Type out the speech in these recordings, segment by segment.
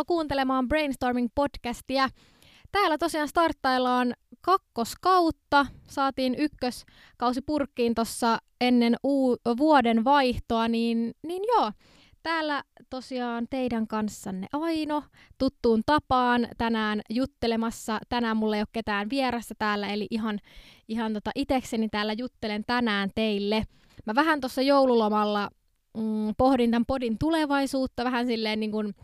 Tervetuloa kuuntelemaan Brainstorming-podcastia. Täällä tosiaan starttaillaan kakkoskautta. Saatiin ykköskausi purkkiin tuossa ennen uu- vuoden vaihtoa, niin, niin joo. Täällä tosiaan teidän kanssanne Aino tuttuun tapaan tänään juttelemassa. Tänään mulla ei ole ketään vierassa täällä, eli ihan, ihan tota itekseni täällä juttelen tänään teille. Mä vähän tuossa joululomalla mm, pohdin tämän podin tulevaisuutta vähän silleen niin kuin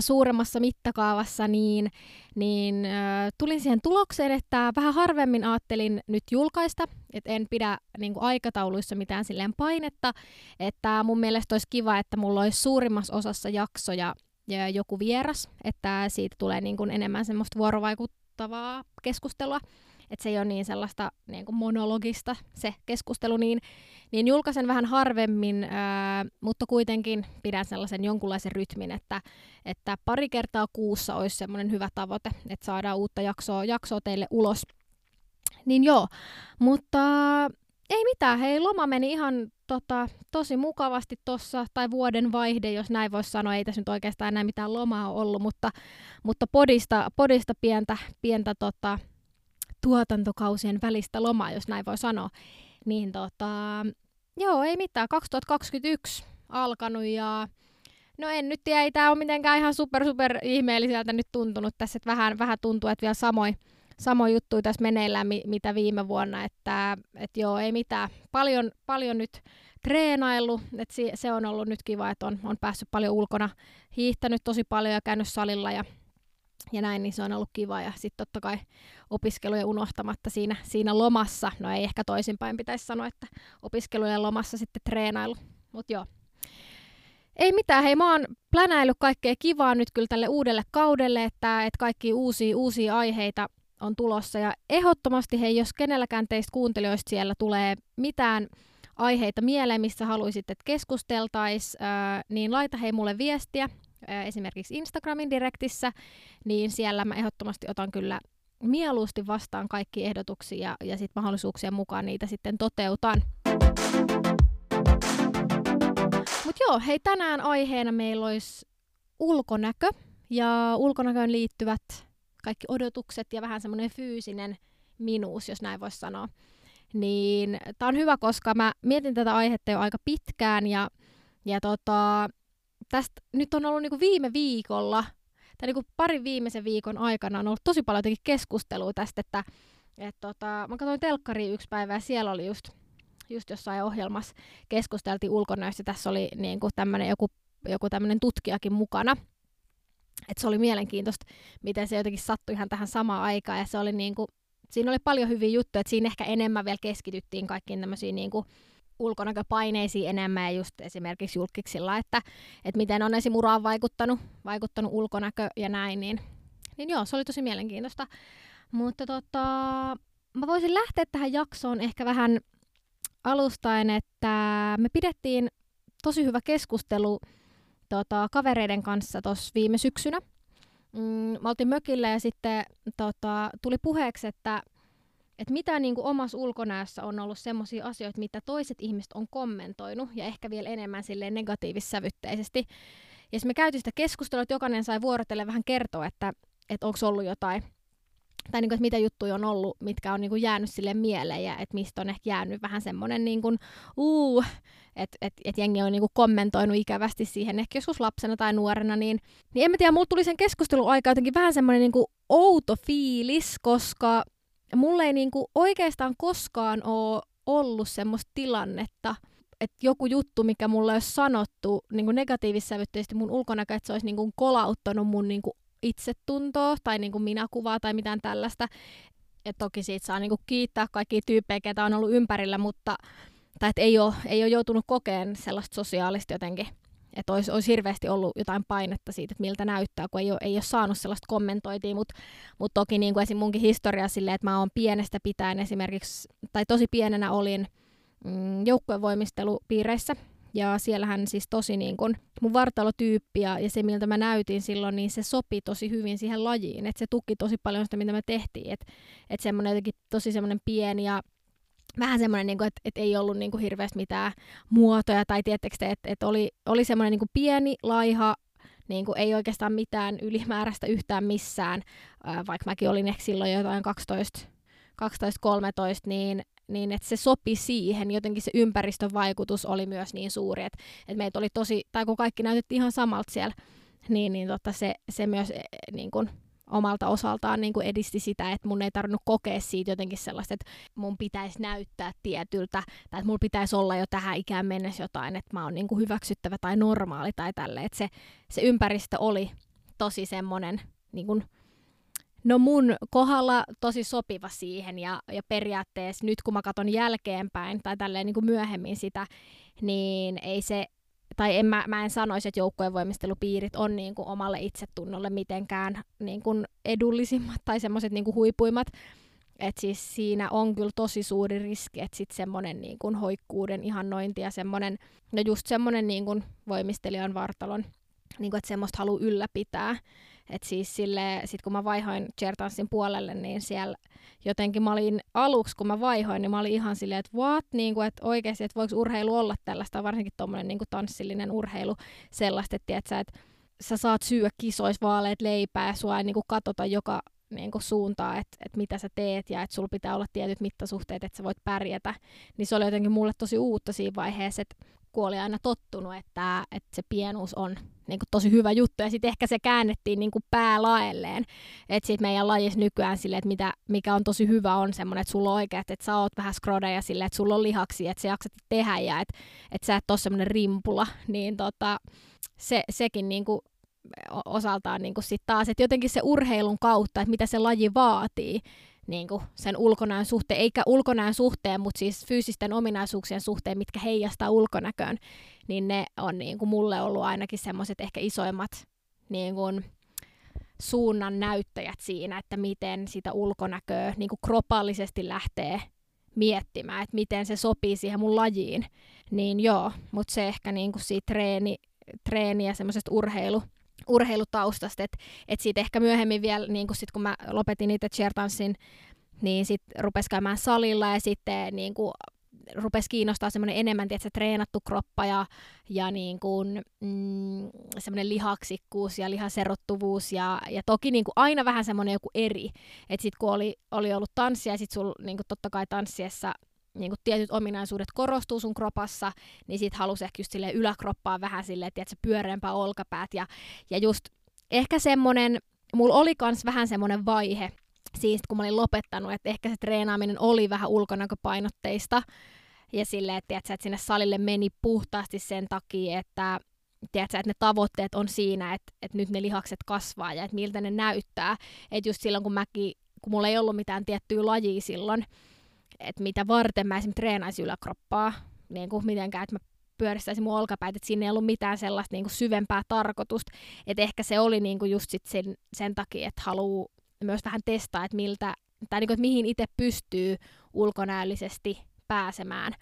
suuremmassa mittakaavassa, niin, niin äh, tulin siihen tulokseen, että vähän harvemmin ajattelin nyt julkaista, että en pidä niin kuin aikatauluissa mitään silleen painetta, että mun mielestä olisi kiva, että mulla olisi suurimmassa osassa jaksoja ja joku vieras, että siitä tulee niin kuin enemmän semmoista vuorovaikuttavaa keskustelua että se ei ole niin sellaista niin kuin monologista se keskustelu, niin, niin julkaisen vähän harvemmin, ää, mutta kuitenkin pidän sellaisen jonkunlaisen rytmin, että, että pari kertaa kuussa olisi semmoinen hyvä tavoite, että saadaan uutta jaksoa, jaksoa teille ulos. Niin joo, mutta ei mitään, hei loma meni ihan tota, tosi mukavasti tuossa, tai vuoden vaihde, jos näin voisi sanoa, ei tässä nyt oikeastaan enää mitään lomaa ollut, mutta, mutta podista, podista pientä, pientä tota, tuotantokausien välistä lomaa, jos näin voi sanoa. Niin tota, joo, ei mitään. 2021 alkanut ja no en nyt tiedä, ei tämä ole mitenkään ihan super super ihmeelliseltä nyt tuntunut tässä, että vähän, vähän tuntuu, että vielä samoin samoin juttuja tässä meneillään, mi- mitä viime vuonna, että et joo, ei mitään. Paljon, paljon nyt treenailu, että si- se on ollut nyt kiva, että on, on päässyt paljon ulkona, hiihtänyt tosi paljon ja käynyt salilla ja ja näin, niin se on ollut kiva. Ja sitten totta kai opiskeluja unohtamatta siinä, siinä lomassa. No ei ehkä toisinpäin pitäisi sanoa, että opiskelujen lomassa sitten treenailu. Mutta joo. Ei mitään, hei mä oon plänäillyt kaikkea kivaa nyt kyllä tälle uudelle kaudelle, että, että kaikki uusia, uusia aiheita on tulossa. Ja ehdottomasti hei, jos kenelläkään teistä kuuntelijoista siellä tulee mitään aiheita mieleen, missä haluaisit, että keskusteltaisiin, niin laita hei mulle viestiä esimerkiksi Instagramin direktissä, niin siellä mä ehdottomasti otan kyllä mieluusti vastaan kaikki ehdotuksia ja, ja sit mahdollisuuksien mukaan niitä sitten toteutan. Mutta joo, hei tänään aiheena meillä olisi ulkonäkö ja ulkonäköön liittyvät kaikki odotukset ja vähän semmoinen fyysinen minuus, jos näin voisi sanoa. Niin tämä on hyvä, koska mä mietin tätä aihetta jo aika pitkään ja, ja tota, tästä nyt on ollut niinku viime viikolla, tai niinku parin viimeisen viikon aikana on ollut tosi paljon jotenkin keskustelua tästä, että et tota, mä katsoin telkkari yksi päivä ja siellä oli just, just jossain ohjelmassa keskusteltiin ulkonäöstä. Tässä oli niinku tämmönen joku, joku tämmöinen tutkijakin mukana. Et se oli mielenkiintoista, miten se jotenkin sattui ihan tähän samaan aikaan. Ja se oli niinku, siinä oli paljon hyviä juttuja, että siinä ehkä enemmän vielä keskityttiin kaikkiin tämmöisiin niinku, ulkonäköpaineisiin enemmän ja just esimerkiksi julkiksilla, että, että miten on esim. uraan vaikuttanut, vaikuttanut ulkonäkö ja näin, niin, niin joo, se oli tosi mielenkiintoista. Mutta tota, mä voisin lähteä tähän jaksoon ehkä vähän alustain, että me pidettiin tosi hyvä keskustelu tota, kavereiden kanssa tuossa viime syksynä. Mm, mä oltiin mökillä ja sitten tota, tuli puheeksi, että että mitä niin kuin omassa ulkonäössä on ollut sellaisia asioita, mitä toiset ihmiset on kommentoinut, ja ehkä vielä enemmän silleen negatiivissävytteisesti. Ja me käytiin sitä keskustelua, että jokainen sai vuorotellen vähän kertoa, että, että onko ollut jotain, tai niin kuin, että mitä juttuja on ollut, mitkä on niin kuin jäänyt sille mieleen, ja että mistä on ehkä jäänyt vähän semmoinen niin kuin, uu, että et, et jengi on niin kuin kommentoinut ikävästi siihen, ehkä joskus lapsena tai nuorena, niin, niin en mä tiedä, mulla tuli sen keskustelun aika jotenkin vähän semmoinen niin kuin outo fiilis, koska mulle ei niinku oikeastaan koskaan ole ollut semmoista tilannetta, että joku juttu, mikä mulle olisi sanottu niin negatiivissävytteisesti mun ulkonäkö, että se olisi niin kolauttanut mun niin itsetuntoa tai niin minäkuvaa tai mitään tällaista. Et toki siitä saa niin kiittää kaikkia tyyppejä, ketä on ollut ympärillä, mutta tai et ei, ole, ei ole joutunut kokeen sellaista sosiaalista jotenkin että olisi, olisi hirveästi ollut jotain painetta siitä, että miltä näyttää, kun ei ole, ei ole saanut sellaista kommentointia, mutta mut toki niin kuin esim. munkin historia silleen, että mä oon pienestä pitäen esimerkiksi, tai tosi pienenä olin mm, joukkuevoimistelupiireissä, ja siellähän siis tosi niin kun, mun vartalotyyppi ja, ja se, miltä mä näytin silloin, niin se sopi tosi hyvin siihen lajiin. Että se tuki tosi paljon sitä, mitä me tehtiin. Että et semmoinen jotenkin tosi semmoinen pieni ja vähän semmoinen, niin että, että ei ollut niin kuin hirveästi mitään muotoja, tai tiettekö että, että oli, oli semmoinen niin kuin pieni, laiha, niin kuin ei oikeastaan mitään ylimääräistä yhtään missään, vaikka mäkin olin ehkä silloin jotain 12 12-13, niin, niin että se sopi siihen, jotenkin se ympäristön vaikutus oli myös niin suuri, että, että meitä oli tosi, tai kun kaikki näytettiin ihan samalta siellä, niin, niin tota se, se myös e, niin kuin, omalta osaltaan niin kuin edisti sitä, että mun ei tarvinnut kokea siitä jotenkin sellaista, että mun pitäisi näyttää tietyltä, tai että mulla pitäisi olla jo tähän ikään mennessä jotain, että mä oon niin kuin hyväksyttävä tai normaali tai tälle, että se, se ympäristö oli tosi semmoinen niin kuin, No mun kohdalla tosi sopiva siihen ja, ja periaatteessa nyt kun mä katson jälkeenpäin tai tälleen niin kuin myöhemmin sitä, niin ei se, tai en mä, mä en sanoisi, että joukkojen voimistelupiirit on niin kuin omalle itsetunnolle mitenkään niin kuin edullisimmat tai semmoiset niin huipuimmat. Et siis siinä on kyllä tosi suuri riski, että sitten semmoinen niin kuin hoikkuuden ihannointi ja semmoinen, no just semmoinen niin kuin voimistelijan vartalon, niin kuin, että semmoista haluaa ylläpitää, et siis sille, sit kun mä vaihoin Chertanssin puolelle, niin siellä jotenkin mä olin aluksi, kun mä vaihoin, niin mä olin ihan silleen, että what, niin kuin, että oikeasti, että voiko urheilu olla tällaista, varsinkin tuommoinen niin tanssillinen urheilu sellaista, että, tiedätkö, että sä saat syödä kisois vaaleet leipää ja sua ei niin kuin katsota joka niin kuin suuntaa, että, että mitä sä teet ja että sulla pitää olla tietyt mittasuhteet, että sä voit pärjätä. Niin se oli jotenkin mulle tosi uutta siinä vaiheessa, että kun oli aina tottunut, että, että se pienuus on niin kuin tosi hyvä juttu. Ja sitten ehkä se käännettiin niin kuin päälaelleen. Että sitten meidän lajissa nykyään sille, että mitä, mikä on tosi hyvä on semmoinen, että sulla on oikeat, että sä oot vähän skrodeja sille, että sulla on lihaksi, että sä jaksat tehdä ja että, että sä et ole semmoinen rimpula. Niin tota, se, sekin niin kuin osaltaan niin kuin sit taas, että jotenkin se urheilun kautta, että mitä se laji vaatii, niin kuin sen ulkonäön suhteen, eikä ulkonäön suhteen, mutta siis fyysisten ominaisuuksien suhteen, mitkä heijastaa ulkonäköön, niin ne on niin kuin mulle ollut ainakin semmoiset ehkä isoimmat niin kuin suunnan näyttäjät siinä, että miten sitä ulkonäköä niin kuin kropallisesti lähtee miettimään, että miten se sopii siihen mun lajiin. Niin joo, mutta se ehkä niin kuin siitä treeni, treeni ja semmoisesta urheilu, urheilutaustasta, että et siitä ehkä myöhemmin vielä, niin kun, sit, kun mä lopetin itse cheertanssin, niin sitten rupesi käymään salilla ja sitten niin kuin, rupesi kiinnostaa semmoinen enemmän, tietysti, treenattu kroppa ja, ja niin kuin, mm, semmoinen lihaksikkuus ja lihaserottuvuus ja, ja toki niin kuin aina vähän semmoinen joku eri. Että sitten kun oli, oli ollut tanssia ja sitten sulla niin kuin totta kai tanssiessa niin kuin tietyt ominaisuudet korostuu sun kropassa, niin sit halusi ehkä just silleen yläkroppaa vähän silleen, että pyöreämpää olkapäät. Ja, ja just ehkä semmonen, mulla oli kans vähän semmonen vaihe, siis kun mä olin lopettanut, että ehkä se treenaaminen oli vähän ulkonäköpainotteista. Ja silleen, että, tiedätkö, että sinne salille meni puhtaasti sen takia, että tiedätkö, että ne tavoitteet on siinä, että, että nyt ne lihakset kasvaa ja että miltä ne näyttää. Että just silloin, kun mäkin, kun mulla ei ollut mitään tiettyä lajia silloin, että mitä varten mä esimerkiksi treenaisin yläkroppaa, niin kuin mitenkään, että mä pyöristäisin mun olkapäitä, että siinä ei ollut mitään sellaista niin kuin syvempää tarkoitusta. Että ehkä se oli niin kuin just sit sen, sen takia, että haluaa myös vähän testaa, että, miltä, tai niin kuin, että mihin itse pystyy ulkonäöllisesti pääsemään.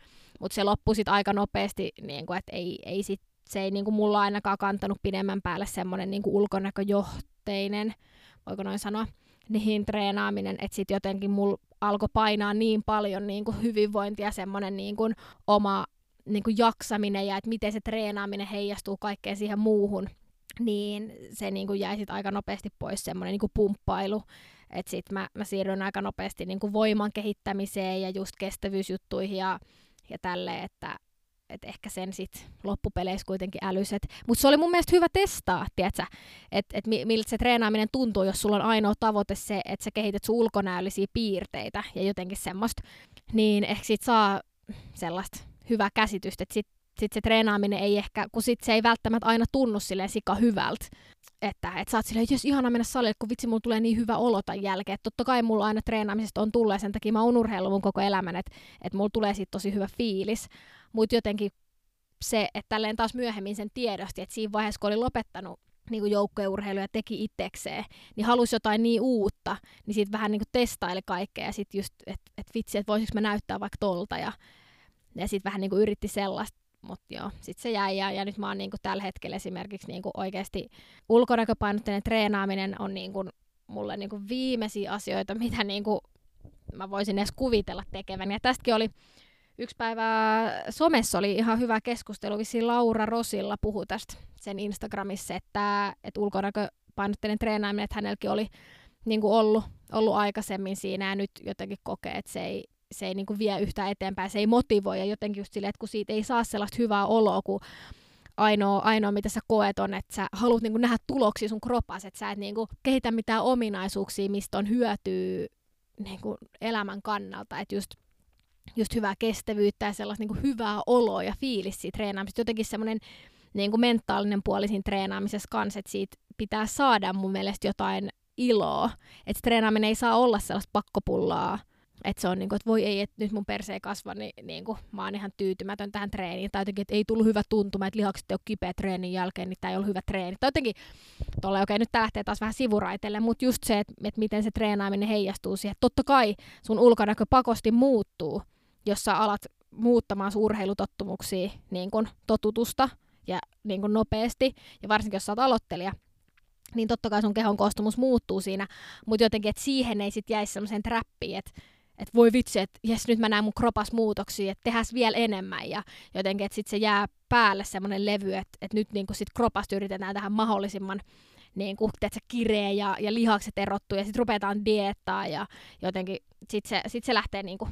Mutta se loppui sitten aika nopeasti, niin kuin, että ei, ei sit, se ei niin kuin mulla ainakaan kantanut pidemmän päälle semmoinen niin ulkonäköjohteinen, voiko noin sanoa, niihin treenaaminen, että sitten jotenkin mulla alkoi painaa niin paljon niin kuin hyvinvointia, semmoinen niin kuin oma niin kuin jaksaminen ja että miten se treenaaminen heijastuu kaikkeen siihen muuhun, niin se niin kuin jäi sit aika nopeasti pois semmoinen niin pumppailu. Että sitten mä, mä siirryin aika nopeasti niin kuin voiman kehittämiseen ja just kestävyysjuttuihin ja, ja tälleen, että et ehkä sen sit loppupeleissä kuitenkin älyset. Mutta se oli mun mielestä hyvä testaa, että et, et miltä se treenaaminen tuntuu, jos sulla on ainoa tavoite se, että sä kehität sun ulkonäöllisiä piirteitä ja jotenkin semmoista. Niin ehkä sit saa sellaista hyvää käsitystä, että sit, sit se treenaaminen ei ehkä, kun sit se ei välttämättä aina tunnu silleen sika hyvältä. Että et sä oot silleen, jos ihana mennä salille, kun vitsi, mulla tulee niin hyvä olo tämän jälkeen. Totta kai mulla aina treenaamisesta on tullut ja sen takia mä oon urheillut mun koko elämän, että et mulla tulee siitä tosi hyvä fiilis. Mutta jotenkin se, että tälleen taas myöhemmin sen tiedosti, että siinä vaiheessa, kun oli lopettanut niin kuin joukkueurheilu ja teki itsekseen, niin halusi jotain niin uutta, niin sitten vähän niin kuin testaili kaikkea ja sitten just, että et vitsi, että voisiko mä näyttää vaikka tolta ja, ja sitten vähän niin kuin yritti sellaista, mutta joo, sitten se jäi ja, ja nyt mä oon niin kuin tällä hetkellä esimerkiksi niin kuin oikeasti ulkonäköpainotteinen treenaaminen on niin kuin mulle niin kuin viimeisiä asioita, mitä niin kuin mä voisin edes kuvitella tekevän. Ja tästäkin oli yksi päivä somessa oli ihan hyvä keskustelu, vissiin Laura Rosilla puhui tästä sen Instagramissa, että, että ulkonäköpainotteinen treenaaminen, että hänelläkin oli niin kuin ollut, ollut aikaisemmin siinä ja nyt jotenkin kokee, että se ei, se ei niin kuin vie yhtään eteenpäin, se ei motivoi ja jotenkin just silleen, että kun siitä ei saa sellaista hyvää oloa, kun ainoa, ainoa mitä sä koet on, että sä haluat niin kuin nähdä tuloksia sun kropas, että sä et niin kuin kehitä mitään ominaisuuksia, mistä on hyötyä niin kuin elämän kannalta, että just just hyvää kestävyyttä ja sellaista niin kuin hyvää oloa ja fiilis siitä treenaamisesta. Jotenkin semmoinen niin kuin mentaalinen puoli siinä treenaamisessa kanssa, että siitä pitää saada mun mielestä jotain iloa. Että treenaaminen ei saa olla sellaista pakkopullaa, että se on niin kuin, että voi ei, että nyt mun perse ei kasva, niin, niin kuin, mä oon ihan tyytymätön tähän treeniin. Tai jotenkin, että ei tullut hyvä tuntuma, että lihakset ei ole kipeä treenin jälkeen, niin tämä ei ollut hyvä treeni. Tai jotenkin, tuolla okei, nyt tämä lähtee taas vähän sivuraitelle, mutta just se, että, että miten se treenaaminen heijastuu siihen. Totta kai sun ulkonäkö pakosti muuttuu, jos sä alat muuttamaan sun urheilutottumuksia niin kuin totutusta ja niin kuin nopeasti, ja varsinkin jos sä oot aloittelija, niin totta kai sun kehon koostumus muuttuu siinä, mutta jotenkin, että siihen ei sitten jäisi semmoiseen trappiin, että että voi vitsi, että jes, nyt mä näen mun kropas muutoksia, että tehäs vielä enemmän ja jotenkin, että sitten se jää päälle semmoinen levy, että, että nyt niin sit kropasta yritetään tähän mahdollisimman niin kuin, teetkö, kireä ja, ja lihakset erottuu ja sitten rupetaan diettaa ja jotenkin sitten se, sit se lähtee niin kuin,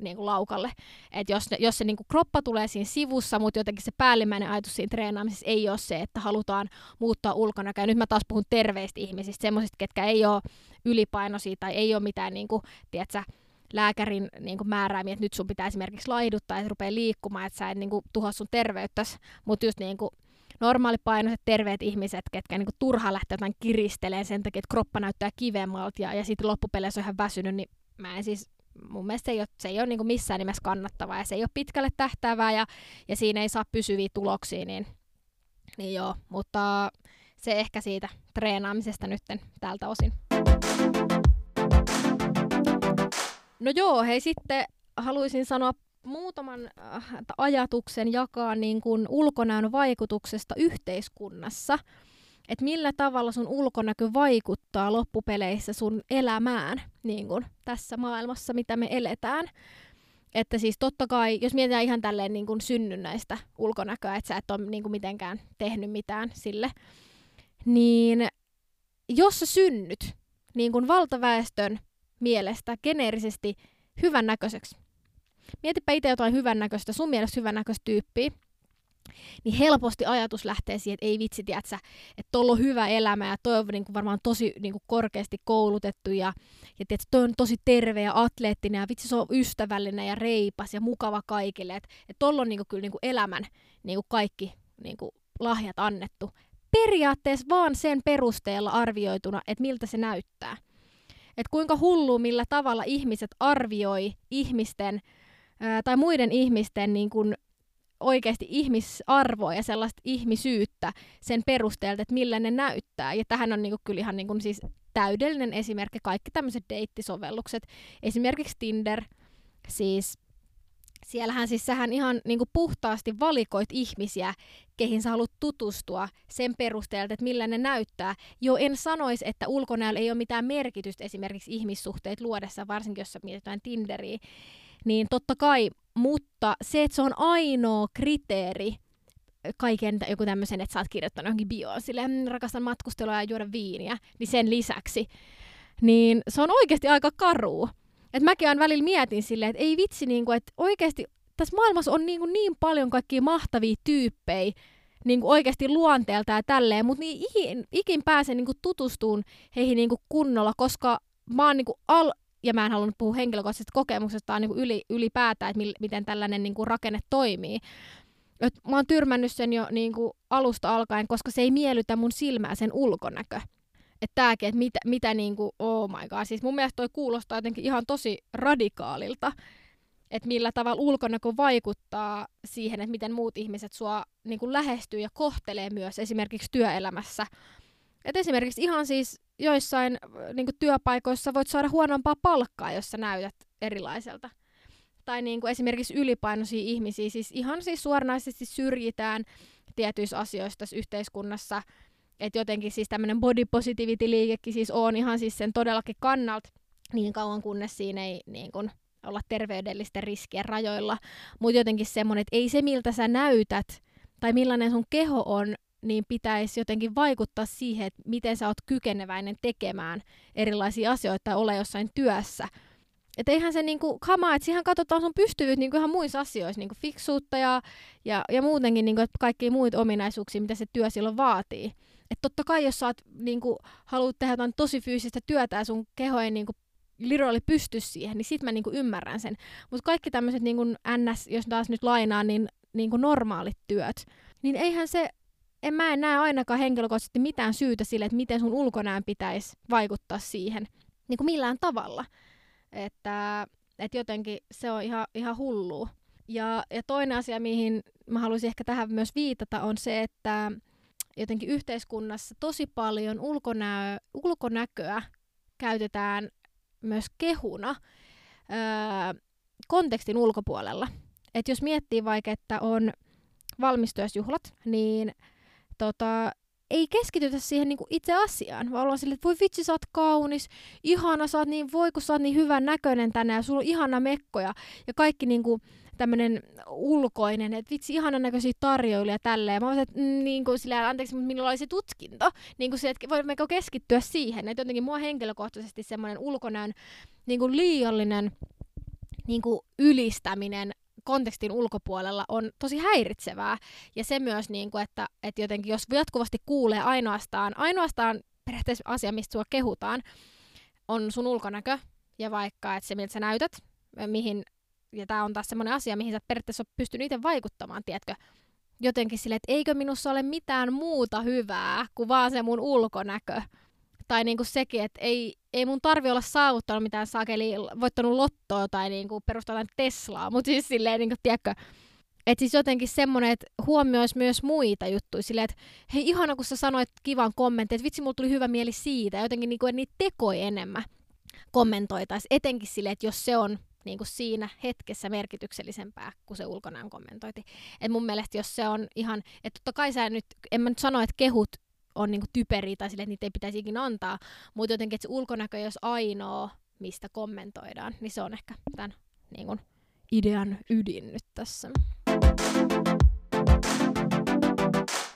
niin kuin laukalle. Et jos, jos se niin kuin kroppa tulee siinä sivussa, mutta jotenkin se päällimmäinen ajatus siinä treenaamisessa ei ole se, että halutaan muuttaa ulkonäköä. Nyt mä taas puhun terveistä ihmisistä, semmoisista, ketkä ei ole ylipainoisia tai ei ole mitään, niin kuin, tiedätkö, lääkärin niin kuin määräämiä, että nyt sun pitää esimerkiksi laiduttaa, että rupeaa liikkumaan, että sä et niin kuin, tuhoa sun terveyttäsi, mutta just niin kuin, normaalipainoiset terveet ihmiset, ketkä niin kuin, turhaan lähtee jotain kiristeleen sen takia, että kroppa näyttää kivemmalta ja, ja sitten loppupeleissä on ihan väsynyt, niin mä en siis mun mielestä se ei ole, se ei ole niin kuin missään nimessä kannattavaa ja se ei ole pitkälle tähtäävää ja, ja siinä ei saa pysyviä tuloksia, niin, niin joo, mutta se ehkä siitä treenaamisesta nytten tältä osin. No joo, hei sitten haluaisin sanoa muutaman äh, ajatuksen jakaa niin kuin ulkonäön vaikutuksesta yhteiskunnassa. Että millä tavalla sun ulkonäkö vaikuttaa loppupeleissä sun elämään niin kuin tässä maailmassa, mitä me eletään. Että siis totta kai, jos mietitään ihan tälleen niin kuin synnynnäistä ulkonäköä, että sä et ole niin kuin mitenkään tehnyt mitään sille, niin jos sä synnyt niin kuin valtaväestön mielestä geneerisesti hyvännäköiseksi. Mietipä itse jotain hyvännäköistä, sun mielestä hyvännäköistä tyyppiä, niin helposti ajatus lähtee siihen, että ei vitsi, tiedätkö, että tuolla on hyvä elämä ja toi on niin kuin varmaan tosi niin kuin korkeasti koulutettu ja, ja tiedätkö, toi on tosi terve ja atleettinen ja vitsi se on ystävällinen ja reipas ja mukava kaikille. Että et tuolla on niin kuin, kyllä niin kuin elämän niin kuin kaikki niin kuin lahjat annettu. Periaatteessa vaan sen perusteella arvioituna, että miltä se näyttää että kuinka hullu millä tavalla ihmiset arvioi ihmisten ää, tai muiden ihmisten niin kuin oikeasti ihmisarvoa ja sellaista ihmisyyttä sen perusteelta, että millä ne näyttää. Ja tähän on niinku kyllä ihan niinku siis täydellinen esimerkki kaikki tämmöiset deittisovellukset. Esimerkiksi Tinder, siis siellähän siis sähän ihan niin kuin puhtaasti valikoit ihmisiä, keihin sä haluat tutustua sen perusteelta, että millä ne näyttää. Jo en sanoisi, että ulkonäöllä ei ole mitään merkitystä esimerkiksi ihmissuhteet luodessa, varsinkin jos sä mietitään Tinderiä, niin totta kai, mutta se, että se on ainoa kriteeri, kaiken joku tämmöisen, että sä oot kirjoittanut johonkin bioon, silleen mm, rakastan matkustelua ja juoda viiniä, niin sen lisäksi, niin se on oikeasti aika karua. Et mäkin aina välillä mietin silleen, että ei vitsi, niin kuin, että oikeasti tässä maailmassa on niin, kuin niin paljon kaikkia mahtavia tyyppejä, niin kuin oikeasti luonteelta ja tälleen, mutta niin ikin, ikin pääse niin kuin tutustuun heihin niin kuin kunnolla, koska mä oon niin kuin al- ja mä en halunnut puhua henkilökohtaisesta kokemuksesta niin kuin yli, ylipäätään, että mi- miten tällainen niin kuin rakenne toimii. Et mä oon tyrmännyt sen jo niin kuin alusta alkaen, koska se ei miellytä mun silmää sen ulkonäkö että tääkin, että mitä, mitä niinku, oh my god, siis mun mielestä toi kuulostaa jotenkin ihan tosi radikaalilta, että millä tavalla ulkonäkö vaikuttaa siihen, että miten muut ihmiset sua niinku lähestyy ja kohtelee myös esimerkiksi työelämässä. Et esimerkiksi ihan siis joissain niinku työpaikoissa voit saada huonompaa palkkaa, jos sä näytät erilaiselta. Tai niinku esimerkiksi ylipainoisia ihmisiä, siis ihan siis suoranaisesti syrjitään tietyissä asioissa tässä yhteiskunnassa – että jotenkin siis tämmöinen body positivity-liikekin siis on ihan siis sen todellakin kannalta niin kauan kunnes siinä ei niin kun, olla terveydellisten riskien rajoilla, mutta jotenkin semmoinen, että ei se miltä sä näytät tai millainen sun keho on, niin pitäisi jotenkin vaikuttaa siihen, että miten sä oot kykeneväinen tekemään erilaisia asioita tai ole jossain työssä. Että eihän se niinku, kamaa, että siihen katsotaan sun pystyvyys niinku ihan muissa asioissa, niinku fiksuutta ja, ja, ja muutenkin niinku, että kaikkia muita ominaisuuksia, mitä se työ silloin vaatii. Että totta kai, jos sä oot, niinku, haluat tehdä jotain tosi fyysistä työtä ja sun keho ei niinku, literally pysty siihen, niin sit mä niinku ymmärrän sen. Mutta kaikki tämmöiset niinku ns, jos taas nyt lainaan, niin niinku normaalit työt, niin eihän se en mä en näe ainakaan henkilökohtaisesti mitään syytä sille, että miten sun ulkonäön pitäisi vaikuttaa siihen niin kuin millään tavalla. Että, että jotenkin se on ihan, ihan hullua. Ja, ja toinen asia, mihin mä haluaisin ehkä tähän myös viitata, on se, että jotenkin yhteiskunnassa tosi paljon ulkonäö, ulkonäköä käytetään myös kehuna öö, kontekstin ulkopuolella. Et jos miettii vaikka, että on valmistujaisjuhlat, niin tota, ei keskitytä siihen niinku itse asiaan, vaan ollaan silleen, että voi vitsi, sä oot kaunis, ihana, sä oot niin, voi kun sä oot niin hyvän näköinen tänään, ja sulla on ihana mekkoja, ja kaikki niinku tämmönen ulkoinen, että vitsi, ihana näköisiä tarjoiluja tälleen. Mä olisin, että niin kuin sillä, anteeksi, mutta minulla oli se tutkinto. Niin kuin se, että voimmeko keskittyä siihen. Että jotenkin mua henkilökohtaisesti semmoinen ulkonäön niin kuin liiallinen niin kuin ylistäminen kontekstin ulkopuolella on tosi häiritsevää. Ja se myös, niin kuin, että, että jotenkin jos jatkuvasti kuulee ainoastaan, ainoastaan periaatteessa asia, mistä sua kehutaan, on sun ulkonäkö ja vaikka, että se miltä sä näytät, mihin, ja tämä on taas semmoinen asia, mihin sä periaatteessa on pystynyt itse vaikuttamaan, tiedätkö, jotenkin sille, että eikö minussa ole mitään muuta hyvää kuin vaan se mun ulkonäkö. Tai niinku sekin, että ei, ei mun tarvi olla saavuttanut mitään sakeli, voittanut lottoa tai niinku perustaa Teslaa, mutta siis silleen, niinku, tiedätkö, että siis jotenkin semmoinen, että huomioisi myös muita juttuja. Silleen, että hei ihana kun sä sanoit kivan kommentin, että vitsi mulla tuli hyvä mieli siitä, jotenkin niinku, että niitä tekoi enemmän kommentoitaisiin, etenkin silleen, että jos se on niin kuin siinä hetkessä merkityksellisempää kuin se ulkonäön kommentointi. Et mun mielestä jos se on ihan, että totta kai sä nyt, en mä nyt sano, että kehut on niinku typeriä tai sille, että niitä ei pitäisi ikinä antaa, mutta jotenkin, että se ulkonäkö, jos ainoa, mistä kommentoidaan, niin se on ehkä tämän niinku, idean ydin nyt tässä.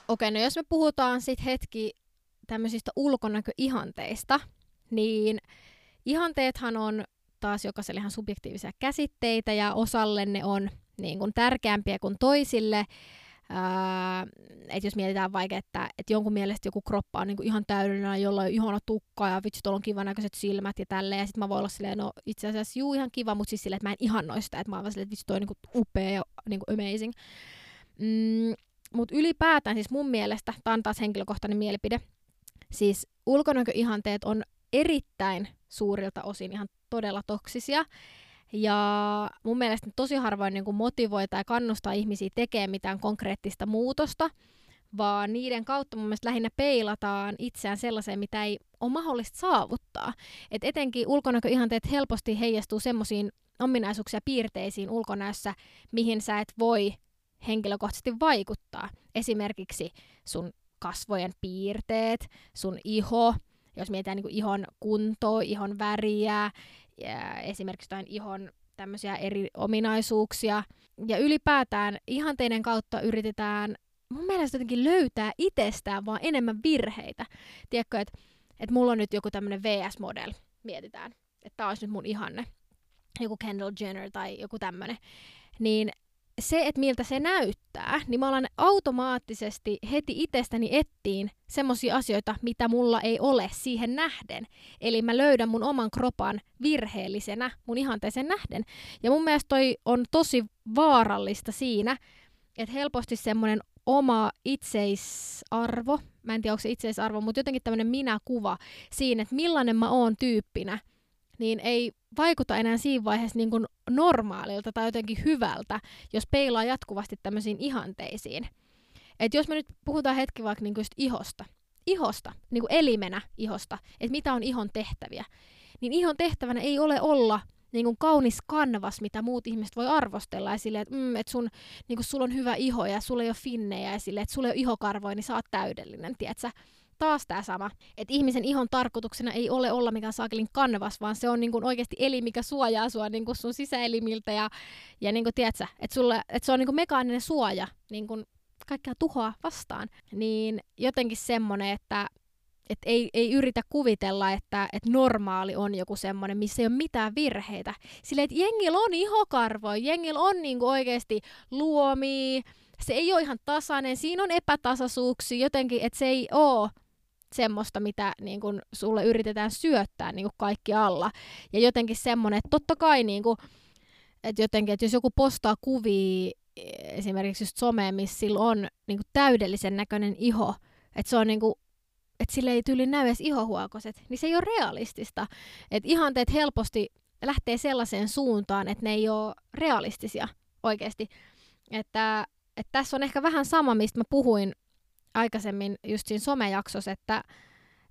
Okei, no jos me puhutaan sitten hetki tämmöisistä ulkonäköihanteista, niin ihanteethan on taas jokaiselle ihan subjektiivisia käsitteitä ja osalle ne on niin kuin tärkeämpiä kuin toisille. Öö, että jos mietitään vaikka, että, että jonkun mielestä joku kroppa on niinku ihan täydellinen, jolla on ihana tukka ja vitsi, tuolla on kivan näköiset silmät ja tälleen. Ja sitten mä voin olla silleen, no itse asiassa juu ihan kiva, mutta siis silleen, että mä en ihannoi sitä, että mä oon vaan silleen, että vitsi, toi on niinku upea ja niinku amazing. Mm, mutta ylipäätään siis mun mielestä, tämä on taas henkilökohtainen mielipide, siis ulkonäköihanteet on erittäin suurilta osin ihan todella toksisia. Ja mun mielestä tosi harvoin niin motivoi tai kannustaa ihmisiä tekemään mitään konkreettista muutosta, vaan niiden kautta mun mielestä lähinnä peilataan itseään sellaiseen, mitä ei ole mahdollista saavuttaa. Et etenkin ulkonäköihanteet helposti heijastuu semmoisiin ominaisuuksia piirteisiin ulkonäössä, mihin sä et voi henkilökohtaisesti vaikuttaa. Esimerkiksi sun kasvojen piirteet, sun iho, jos mietitään niin ihon kuntoa, ihon väriä, ja esimerkiksi jotain ihon tämmöisiä eri ominaisuuksia. Ja ylipäätään ihanteiden kautta yritetään mun mielestä jotenkin löytää itsestään vaan enemmän virheitä. Tiedätkö, että et mulla on nyt joku tämmöinen VS-model, mietitään, että tää olisi nyt mun ihanne, joku Kendall Jenner tai joku tämmöinen, niin se, että miltä se näyttää, niin mä alan automaattisesti heti itsestäni ettiin semmoisia asioita, mitä mulla ei ole siihen nähden. Eli mä löydän mun oman kropan virheellisenä mun ihanteeseen nähden. Ja mun mielestä toi on tosi vaarallista siinä, että helposti semmoinen oma itseisarvo, mä en tiedä onko se itseisarvo, mutta jotenkin tämmöinen minäkuva siinä, että millainen mä oon tyyppinä, niin ei vaikuta enää siinä vaiheessa niin kuin normaalilta tai jotenkin hyvältä, jos peilaa jatkuvasti tämmöisiin ihanteisiin. Et jos me nyt puhutaan hetki vaikka niin just ihosta, ihosta, niin kuin elimenä ihosta, että mitä on ihon tehtäviä, niin ihon tehtävänä ei ole olla niin kuin kaunis kanvas, mitä muut ihmiset voi arvostella, ja silleen, että mm, et sun, niin kuin sulla on hyvä iho, ja sulla ei ole finnejä, ja silleen, että sulla ei ole ihokarvoja, niin sä oot täydellinen, tiedätkö? Taas tämä sama, että ihmisen ihon tarkoituksena ei ole olla mikään saakelin kanvas, vaan se on niin kuin oikeasti eli, mikä suojaa sua niin kuin sun sisäelimiltä ja, ja niin tiedätkö, että, sulle, että se on niin kuin mekaaninen suoja niin kuin kaikkea tuhoa vastaan. Niin jotenkin semmoinen, että et ei, ei yritä kuvitella, että, että normaali on joku semmoinen, missä ei ole mitään virheitä. Sillä että jengillä on ihokarvoja, jengillä on niinku oikeasti luomia, se ei ole ihan tasainen, siinä on epätasaisuuksia jotenkin, että se ei ole semmoista, mitä niin kun, sulle yritetään syöttää niin kaikki alla. Ja jotenkin semmoinen, että totta kai niin kun, että jotenkin, että jos joku postaa kuvia esimerkiksi just someen, missä sillä on niin täydellisen näköinen iho, että se on niin kuin, että sille ei tyyli näy edes ihohuokoset, niin se ei ole realistista. Että ihanteet helposti lähtee sellaiseen suuntaan, että ne ei ole realistisia oikeasti. Että, että tässä on ehkä vähän sama, mistä mä puhuin aikaisemmin just siinä somejaksossa, että,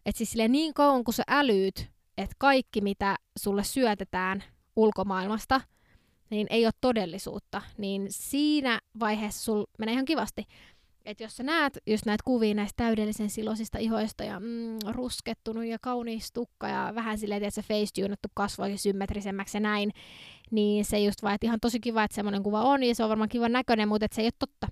että siis niin kauan kun sä älyyt, että kaikki mitä sulle syötetään ulkomaailmasta, niin ei ole todellisuutta, niin siinä vaiheessa sul menee ihan kivasti että jos sä näet just näitä kuvia näistä täydellisen silosista ihoista ja mm, ruskettunut ja kaunis tukka ja vähän silleen, että se face kasvoi symmetrisemmäksi ja näin, niin se just vaan, että ihan tosi kiva, että semmoinen kuva on ja se on varmaan kivan näköinen, mutta se ei ole totta.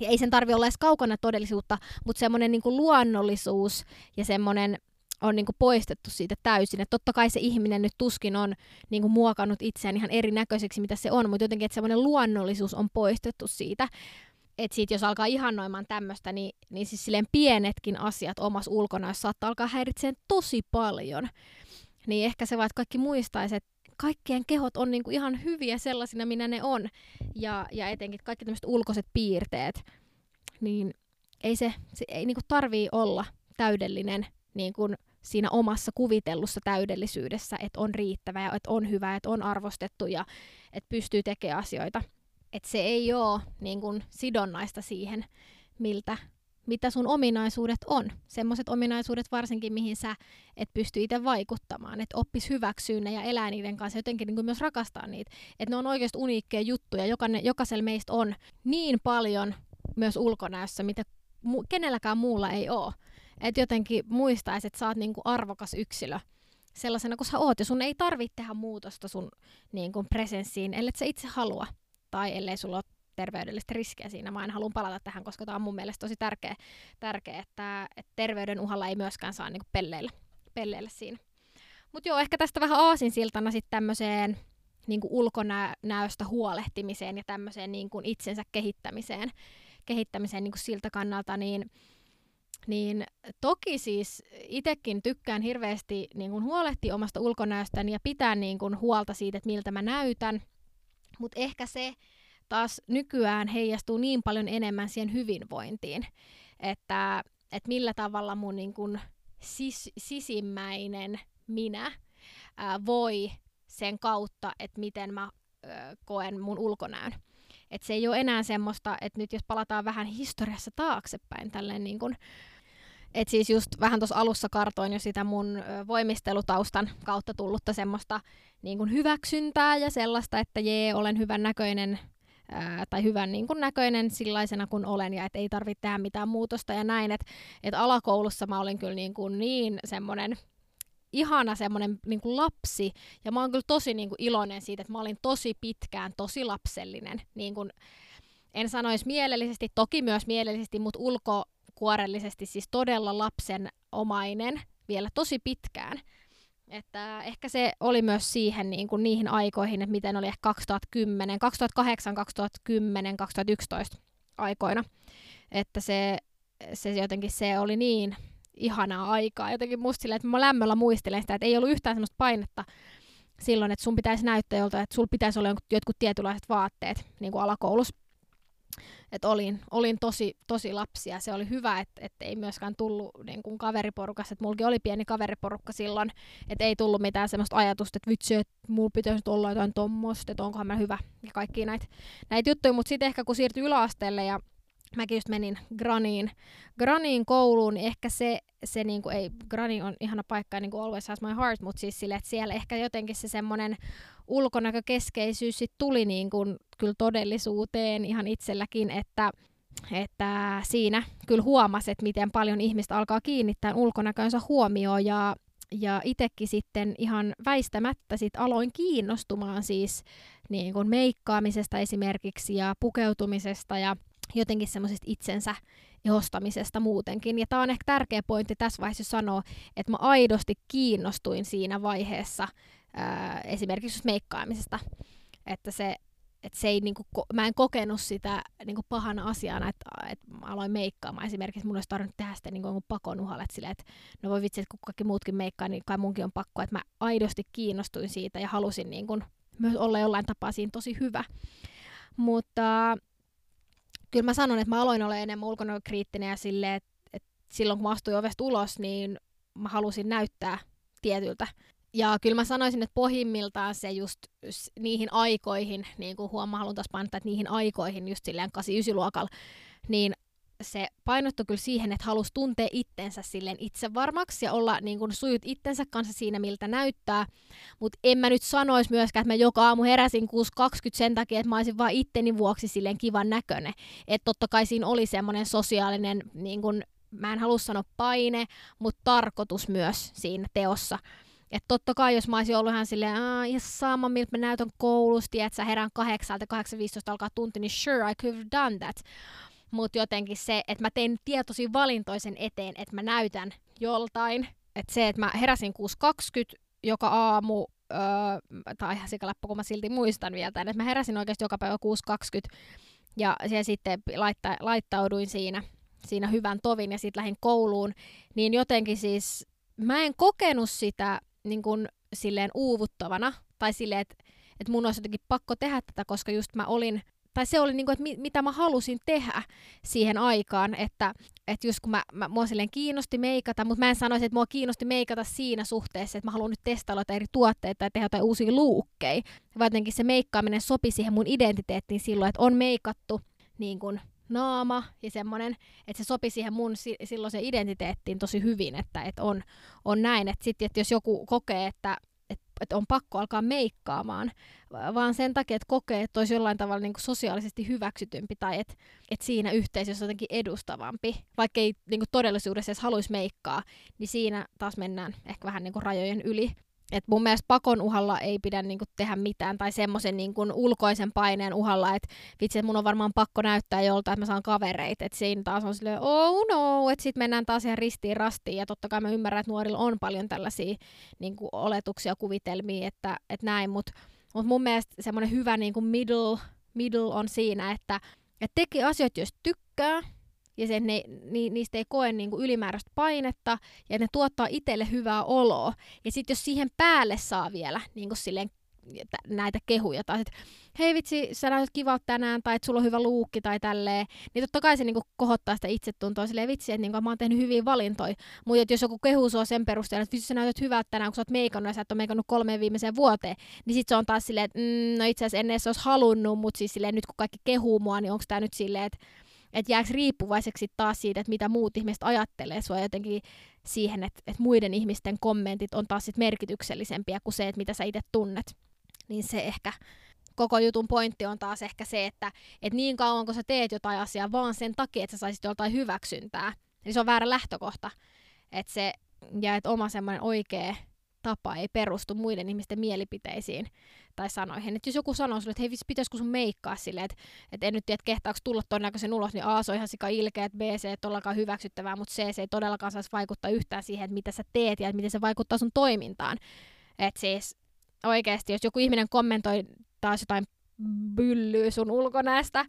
Ja ei sen tarvi olla edes kaukana todellisuutta, mutta semmoinen niin luonnollisuus ja semmoinen on niin kuin poistettu siitä täysin. Et totta kai se ihminen nyt tuskin on niin kuin muokannut itseään ihan erinäköiseksi, mitä se on, mutta jotenkin, että semmoinen luonnollisuus on poistettu siitä että sit jos alkaa ihannoimaan tämmöistä, niin, niin siis silleen pienetkin asiat omassa ulkonäössä saattaa alkaa häiritseen tosi paljon. Niin ehkä se vaan, että kaikki muistaisi, että kaikkien kehot on niinku ihan hyviä sellaisina, minä ne on. Ja, ja etenkin kaikki tämmöiset ulkoiset piirteet, niin ei se, se ei niinku tarvii olla täydellinen niin kuin siinä omassa kuvitellussa täydellisyydessä, että on riittävä ja että on hyvä, että on arvostettu ja että pystyy tekemään asioita että se ei ole niin kun, sidonnaista siihen, miltä, mitä sun ominaisuudet on. Semmoiset ominaisuudet varsinkin, mihin sä et pysty itse vaikuttamaan. Että oppis hyväksyä ne ja elää niiden kanssa jotenkin niin myös rakastaa niitä. Että ne on oikeasti uniikkeja juttuja. Jokainen, jokaisella meistä on niin paljon myös ulkonäössä, mitä mu- kenelläkään muulla ei ole. Että jotenkin muistaisi, että sä oot niinku arvokas yksilö sellaisena kuin sä oot. Ja sun ei tarvitse tehdä muutosta sun niin kuin presenssiin, ellei sä itse halua tai ellei sulla ole terveydellistä riskiä siinä. Mä en halua palata tähän, koska tämä on mun mielestä tosi tärkeä, tärkeä että, että terveyden uhalla ei myöskään saa niinku pelleillä, pelleillä siinä. Mutta joo, ehkä tästä vähän aasinsiltana sitten tämmöiseen niin ulkonäöstä huolehtimiseen ja tämmöiseen niin kuin itsensä kehittämiseen, kehittämiseen niin kuin siltä kannalta, niin, niin toki siis itsekin tykkään hirveästi niin kuin huolehtia omasta ulkonäöstäni ja pitää niin kuin huolta siitä, että miltä mä näytän – mutta ehkä se taas nykyään heijastuu niin paljon enemmän siihen hyvinvointiin, että, että millä tavalla mun niin kun sis, sisimmäinen minä ää, voi sen kautta, että miten mä ää, koen mun ulkonäön. Et se ei ole enää semmoista, että nyt jos palataan vähän historiassa taaksepäin, tälleen niin kun, et siis just vähän tuossa alussa kartoin jo sitä mun voimistelutaustan kautta tullutta semmoista niin kuin hyväksyntää ja sellaista, että jee, olen hyvän näköinen ää, tai hyvän niin kuin näköinen sellaisena kuin olen ja että ei tarvitse tehdä mitään muutosta ja näin. Että et alakoulussa mä olin kyllä niin, kuin niin semmoinen ihana semmoinen niin kuin lapsi ja mä oon kyllä tosi niin kuin iloinen siitä, että mä olin tosi pitkään tosi lapsellinen. Niin kuin, en sanoisi mielellisesti, toki myös mielellisesti, mutta ulkokuorellisesti siis todella lapsen omainen vielä tosi pitkään. Että ehkä se oli myös siihen niin kuin niihin aikoihin, että miten oli ehkä 2010, 2008, 2010, 2011 aikoina. Että se, se jotenkin se oli niin ihanaa aikaa. Jotenkin musta silleen, että mä lämmöllä muistelen sitä, että ei ollut yhtään sellaista painetta silloin, että sun pitäisi näyttää jolta, että sulla pitäisi olla jotkut tietynlaiset vaatteet niin kuin alakoulussa että olin, olin tosi, tosi lapsi ja se oli hyvä, että et ei myöskään tullut niin kuin kaveriporukassa, että mullakin oli pieni kaveriporukka silloin, että ei tullut mitään sellaista ajatusta, että vitsi, että mulla pitäisi olla jotain tommosta, että onkohan mä hyvä ja kaikki näitä, näitä juttuja, mutta sitten ehkä kun siirtyi yläasteelle ja mäkin just menin Graniin, Graniin kouluun, niin ehkä se, se niinku, ei, Grani on ihana paikka, niin kuin Always Has My Heart, mutta siis sille, että siellä ehkä jotenkin se semmoinen ulkonäkökeskeisyys sit tuli niin kuin, kyllä todellisuuteen ihan itselläkin, että että siinä kyllä huomasi, että miten paljon ihmistä alkaa kiinnittää ulkonäkönsä huomioon ja, ja itsekin sitten ihan väistämättä sit aloin kiinnostumaan siis niin kuin meikkaamisesta esimerkiksi ja pukeutumisesta ja jotenkin semmoisesta itsensä ehostamisesta muutenkin. Ja tämä on ehkä tärkeä pointti tässä vaiheessa sanoa, että mä aidosti kiinnostuin siinä vaiheessa ää, esimerkiksi meikkaamisesta. Että se, että se ei, niinku, mä en kokenut sitä niinku pahana asiana, että, että mä aloin meikkaamaan. Esimerkiksi mun olisi tarvinnut tehdä sitä niinku pakon uhalle, että, että no voi vitsi, että kun kaikki muutkin meikkaa, niin kai munkin on pakko. Että mä aidosti kiinnostuin siitä ja halusin niinku myös olla jollain tapaa siinä tosi hyvä. Mutta kyllä mä sanon, että mä aloin olla enemmän ulkonäkökriittinen ja silleen, että, että silloin kun mä astuin ovesta ulos, niin mä halusin näyttää tietyltä. Ja kyllä mä sanoisin, että pohjimmiltaan se just niihin aikoihin, niin kuin huomaa, haluan taas painottaa, että niihin aikoihin just silleen 8-9 luokalla, niin se painottui kyllä siihen, että halusi tuntea itsensä silleen itsevarmaksi ja olla niin kuin sujut itsensä kanssa siinä, miltä näyttää. Mutta en mä nyt sanoisi myöskään, että mä joka aamu heräsin 6.20 sen takia, että mä olisin vaan itteni vuoksi silleen kivan näköinen. Että totta kai siinä oli semmoinen sosiaalinen, niin kuin, mä en halua sanoa paine, mutta tarkoitus myös siinä teossa. Että totta kai, jos mä olisin ollut ihan silleen, aah, ihan sama, miltä mä näytän koulusta, että sä herään kahdeksalta, 8.15 alkaa tunti, niin sure, I could have done that mutta jotenkin se, että mä tein tietoisia valintoisen eteen, että mä näytän joltain. Että se, että mä heräsin 6.20 joka aamu, öö, tai ihan sikaläppä, kun mä silti muistan vielä tämän, että mä heräsin oikeasti joka päivä 6.20 ja siellä sitten laitta, laittauduin siinä, siinä hyvän tovin ja sitten lähdin kouluun, niin jotenkin siis mä en kokenut sitä niin kun, silleen uuvuttavana tai silleen, että että mun olisi jotenkin pakko tehdä tätä, koska just mä olin tai se oli niinku, että mi, mitä mä halusin tehdä siihen aikaan, että, että just kun mä, mä, mua silleen kiinnosti meikata, mutta mä en sanoisi, että mua kiinnosti meikata siinä suhteessa, että mä haluan nyt testailla eri tuotteita ja tehdä jotain uusia luukkeja, vaan jotenkin se meikkaaminen sopi siihen mun identiteettiin silloin, että on meikattu niin kuin naama ja semmoinen, että se sopi siihen mun si- silloin se identiteettiin tosi hyvin, että, että on, on näin, että sitten, että jos joku kokee, että että on pakko alkaa meikkaamaan, vaan sen takia, että kokee, että olisi jollain tavalla niin kuin sosiaalisesti hyväksytympi tai että, että siinä yhteisössä jotenkin edustavampi, vaikka ei niin kuin todellisuudessa edes haluaisi meikkaa, niin siinä taas mennään ehkä vähän niin kuin rajojen yli. Et mun mielestä pakon uhalla ei pidä niinku tehdä mitään, tai semmoisen niinku ulkoisen paineen uhalla, että vitsi, että mun on varmaan pakko näyttää jolta, että mä saan kavereita. Että siinä taas on silleen, oh no, että sitten mennään taas ihan ristiin rastiin. Ja totta kai mä ymmärrän, että nuorilla on paljon tällaisia niinku oletuksia, kuvitelmia, että, että näin. Mutta mut mun mielestä semmoinen hyvä niinku middle, middle on siinä, että, että tekee asioita, jos tykkää, ja sen ne, ni, niistä ei koe niinku ylimääräistä painetta ja ne tuottaa itselle hyvää oloa. Ja sitten jos siihen päälle saa vielä niinku silleen näitä kehuja tai että hei vitsi, sä näytät kivalta tänään tai että sulla on hyvä luukki tai tälleen, niin totta kai se niinku kohottaa sitä itsetuntoa silleen vitsi, että niinku, mä oon tehnyt hyviä valintoja. Mutta jos joku kehuu sua sen perusteella, että vitsi sä näytät hyvältä tänään, kun sä oot meikannut ja sä et ole meikannut kolmeen viimeiseen vuoteen, niin sit se on taas silleen, että mm, no itse asiassa en edes olisi halunnut, mutta siis silleen nyt kun kaikki kehuu mua, niin onko tää nyt silleen, että että jääkö riippuvaiseksi taas siitä, että mitä muut ihmiset ajattelee sua jotenkin siihen, että, että muiden ihmisten kommentit on taas sit merkityksellisempiä kuin se, että mitä sä itse tunnet. Niin se ehkä koko jutun pointti on taas ehkä se, että, että niin kauan kun sä teet jotain asiaa vaan sen takia, että sä saisit jotain hyväksyntää, niin se on väärä lähtökohta. Että se, ja että oma semmoinen oikea tapa ei perustu muiden ihmisten mielipiteisiin tai sanoihin. Että jos joku sanoo sulle, että hei pitäisikö sun meikkaa silleen, että, että en nyt tiedä, että kehtaako tulla ton näköisen ulos, niin A, se on ihan sika ilkeä, että B, se ei todellakaan hyväksyttävää, mutta C, se ei todellakaan saisi vaikuttaa yhtään siihen, että mitä sä teet ja että miten se vaikuttaa sun toimintaan. Että siis oikeasti, jos joku ihminen kommentoi taas jotain byllyä sun ulkonäöstä,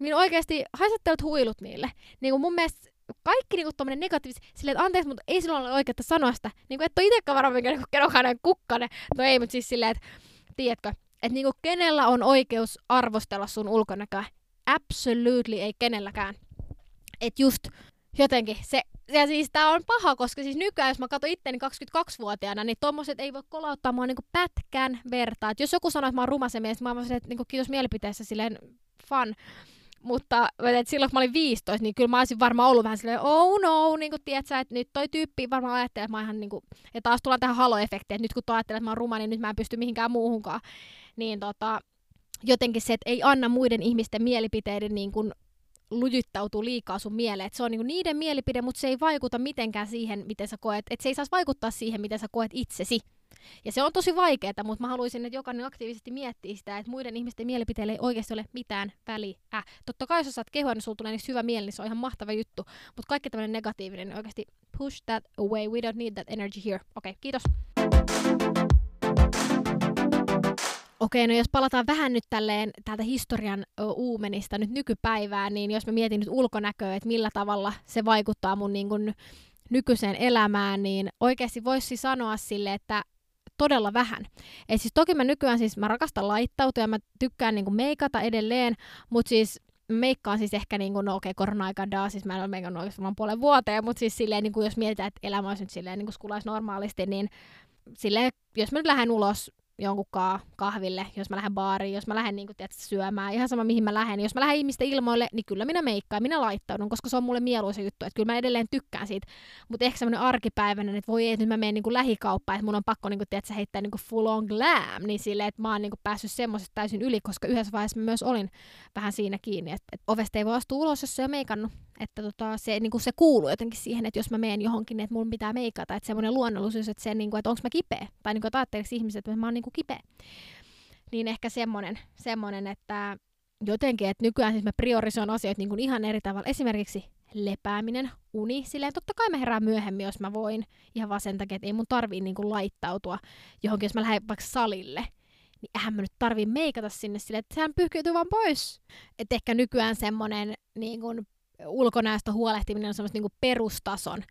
niin oikeasti haistattelut huilut niille. Niin kuin mun mielestä kaikki niinku tommonen negatiivis, silleen, että anteeksi, mutta ei silloin ole oikeutta sanoa sitä. Niinku, että on itsekään varmaan mikä niinku kukkane. No ei, mutta siis silleen, että tiedätkö, että niinku kenellä on oikeus arvostella sun ulkonäköä? Absolutely ei kenelläkään. Et just jotenkin se, ja siis tää on paha, koska siis nykyään, jos mä katson itteni 22-vuotiaana, niin tommoset ei voi kolauttaa mua niinku pätkän vertaa. Et jos joku sanoo, että mä oon rumasen mies, mä oon että niinku, kiitos mielipiteessä silleen fun. Mutta et silloin kun mä olin 15, niin kyllä mä olisin varmaan ollut vähän silleen, oh no, niin kuin tiedät sä, että nyt toi tyyppi varmaan ajattelee, että mä ihan niin kuin, ja taas tullaan tähän halo-efektiin, että nyt kun ajattelee, että mä oon ruma, niin nyt mä en pysty mihinkään muuhunkaan. Niin tota, jotenkin se, että ei anna muiden ihmisten mielipiteiden niin kuin lujittautuu liikaa sun mieleen. Et se on niinku niiden mielipide, mutta se ei vaikuta mitenkään siihen, miten sä koet. Et se ei saisi vaikuttaa siihen, miten sä koet itsesi. Ja se on tosi vaikeaa, mutta mä haluaisin, että jokainen aktiivisesti miettii sitä, että muiden ihmisten mielipiteille ei oikeasti ole mitään väliä. Totta kai jos saat kehua, niin sulla tulee niin hyvä mieli, niin se on ihan mahtava juttu. Mutta kaikki tämmöinen negatiivinen, niin oikeasti push that away. We don't need that energy here. Okei, okay, kiitos. Okei, no jos palataan vähän nyt tälleen täältä historian uumenista nyt nykypäivään, niin jos mä mietin nyt ulkonäköä, että millä tavalla se vaikuttaa mun niin kun, nykyiseen elämään, niin oikeasti voisi sanoa sille, että todella vähän. Et siis toki mä nykyään siis mä rakastan laittautua ja mä tykkään niinku meikata edelleen, mutta siis meikkaan siis ehkä niinku, no okei, okay, korona-aikaan siis mä en ole meikannut oikeastaan puolen vuoteen, mutta siis silleen, niinku, jos mietitään, että elämä olisi nyt silleen niinku skulaisi normaalisti, niin silleen, jos mä nyt lähden ulos jonkun kahville, jos mä lähden baariin, jos mä lähden niin kuin, tiedätkö, syömään, ihan sama mihin mä lähden. Jos mä lähden ihmisten ilmoille, niin kyllä minä meikkaan, minä laittaudun, koska se on mulle mieluisa juttu. Että kyllä mä edelleen tykkään siitä. Mutta ehkä semmoinen arkipäiväinen, että voi ei, että nyt mä menen niin lähikauppaan, että mun on pakko niin kuin, tiedätkö, heittää niin kuin full on glam, niin silleen, että mä oon niin kuin, päässyt semmoisesta täysin yli, koska yhdessä vaiheessa mä myös olin vähän siinä kiinni, että, että ovesta ei voi astua ulos, jos se on meikannut. Että tota, se, niin kuin se kuuluu jotenkin siihen, että jos mä menen johonkin, niin että mun pitää meikata, että semmoinen luonnollisuus, että, se, niin kuin, että onko mä kipeä, tai niin kuin, että ihmiset, että mä oon niin kuin kipeä niin ehkä semmoinen, semmonen, että jotenkin, että nykyään siis mä priorisoin asioita niin kuin ihan eri tavalla. Esimerkiksi lepääminen, uni. Silleen totta kai mä herään myöhemmin, jos mä voin. Ihan vaan sen takia, että ei mun tarvii niin kuin laittautua johonkin, jos mä lähden vaikka salille. Niin eihän mä nyt tarvii meikata sinne silleen, että sehän pyyhkiytyy vaan pois. Että ehkä nykyään semmoinen niin kuin ulkonäöstä huolehtiminen on semmoista niin kuin perustason.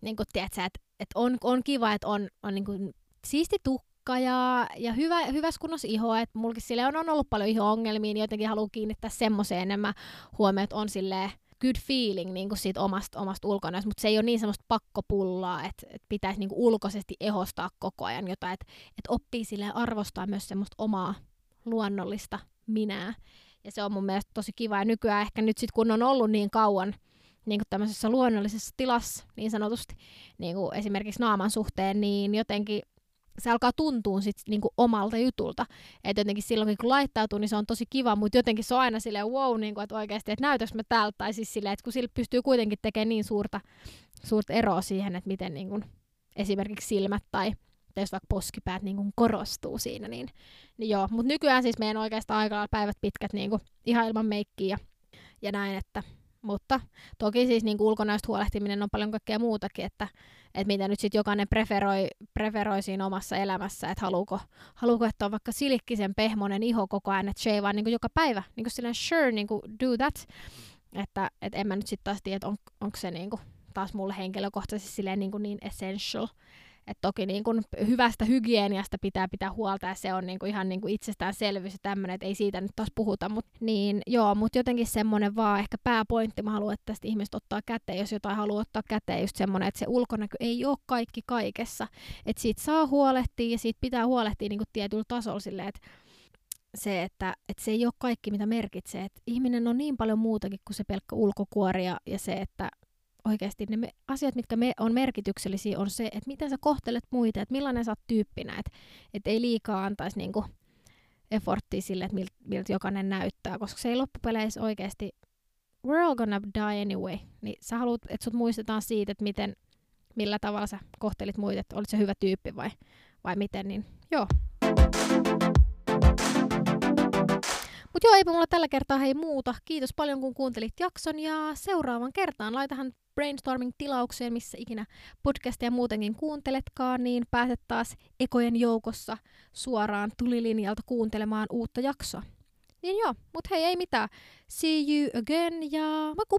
Niin kuin, tiedätkö, että, että on, on kiva, että on, on niin kuin siisti tukka ja, ja hyvä, hyvässä kunnossa iho, että mulkin sille on, on ollut paljon iho-ongelmia, niin jotenkin haluan kiinnittää semmoiseen enemmän huomioon, että on sille good feeling niin kuin siitä omasta, omasta ulkonäöstä, mutta se ei ole niin semmoista pakkopullaa, että, että pitäisi niin kuin ulkoisesti ehostaa koko ajan jotain, että, että oppii sille arvostaa myös semmoista omaa luonnollista minää. Ja se on mun mielestä tosi kiva. Ja nykyään ehkä nyt sit kun on ollut niin kauan niin kuin tämmöisessä luonnollisessa tilassa, niin sanotusti, niin kuin esimerkiksi naaman suhteen, niin jotenkin se alkaa tuntua sit niinku omalta jutulta. Että jotenkin silloin, kun laittautuu, niin se on tosi kiva, mutta jotenkin se on aina silleen wow, niinku, että oikeasti, että näytäks mä täältä. Tai siis silleen, että kun sillä pystyy kuitenkin tekemään niin suurta, suurta eroa siihen, että miten niinku, esimerkiksi silmät tai jos vaikka poskipäät niin kuin korostuu siinä, niin, niin joo. Mutta nykyään siis meidän oikeastaan aika päivät pitkät niin kuin, ihan ilman meikkiä ja, ja näin, että mutta toki siis niin ulkonäöstä huolehtiminen on paljon kaikkea muutakin, että, että mitä nyt sitten jokainen preferoi, preferoi siinä omassa elämässä, että haluuko, haluuko, että on vaikka silikkisen pehmonen iho koko ajan, että shave niin joka päivä, niin kuin silleen sure, niin kuin do that, että et en mä nyt sitten taas tiedä, että on, onko se niin kuin, taas mulle henkilökohtaisesti silleen niin, kuin niin essential, et toki niin kun hyvästä hygieniasta pitää pitää huolta ja se on niin kun ihan niin kun itsestäänselvyys ja tämmöinen, että ei siitä nyt taas puhuta. Mut, niin joo, mutta jotenkin semmoinen vaan ehkä pääpointti, mä haluan, että tästä ihmiset ottaa käteen, jos jotain haluaa ottaa käteen, just semmoinen, että se ulkonäkö ei ole kaikki kaikessa. Että siitä saa huolehtia ja siitä pitää huolehtia niin tietyllä tasolla silleen, että se, että, että se ei ole kaikki, mitä merkitsee. Että ihminen on niin paljon muutakin kuin se pelkkä ulkokuori ja, ja se, että oikeasti ne me, asiat, mitkä me on merkityksellisiä, on se, että miten sä kohtelet muita, että millainen sä oot tyyppinä, että, että ei liikaa antaisi niinku efforttia sille, että miltä milt jokainen näyttää, koska se ei loppupeleissä oikeasti, we're all gonna die anyway, niin sä haluat, että sut muistetaan siitä, että miten, millä tavalla sä kohtelit muita, että olit se hyvä tyyppi vai, vai miten, niin joo. Mutta joo, eipä mulla tällä kertaa hei muuta. Kiitos paljon kun kuuntelit jakson ja seuraavan kertaan laitahan brainstorming-tilaukseen, missä ikinä podcastia muutenkin kuunteletkaan, niin pääset taas ekojen joukossa suoraan tulilinjalta kuuntelemaan uutta jaksoa. Niin joo, mut hei ei mitään. See you again ja maku!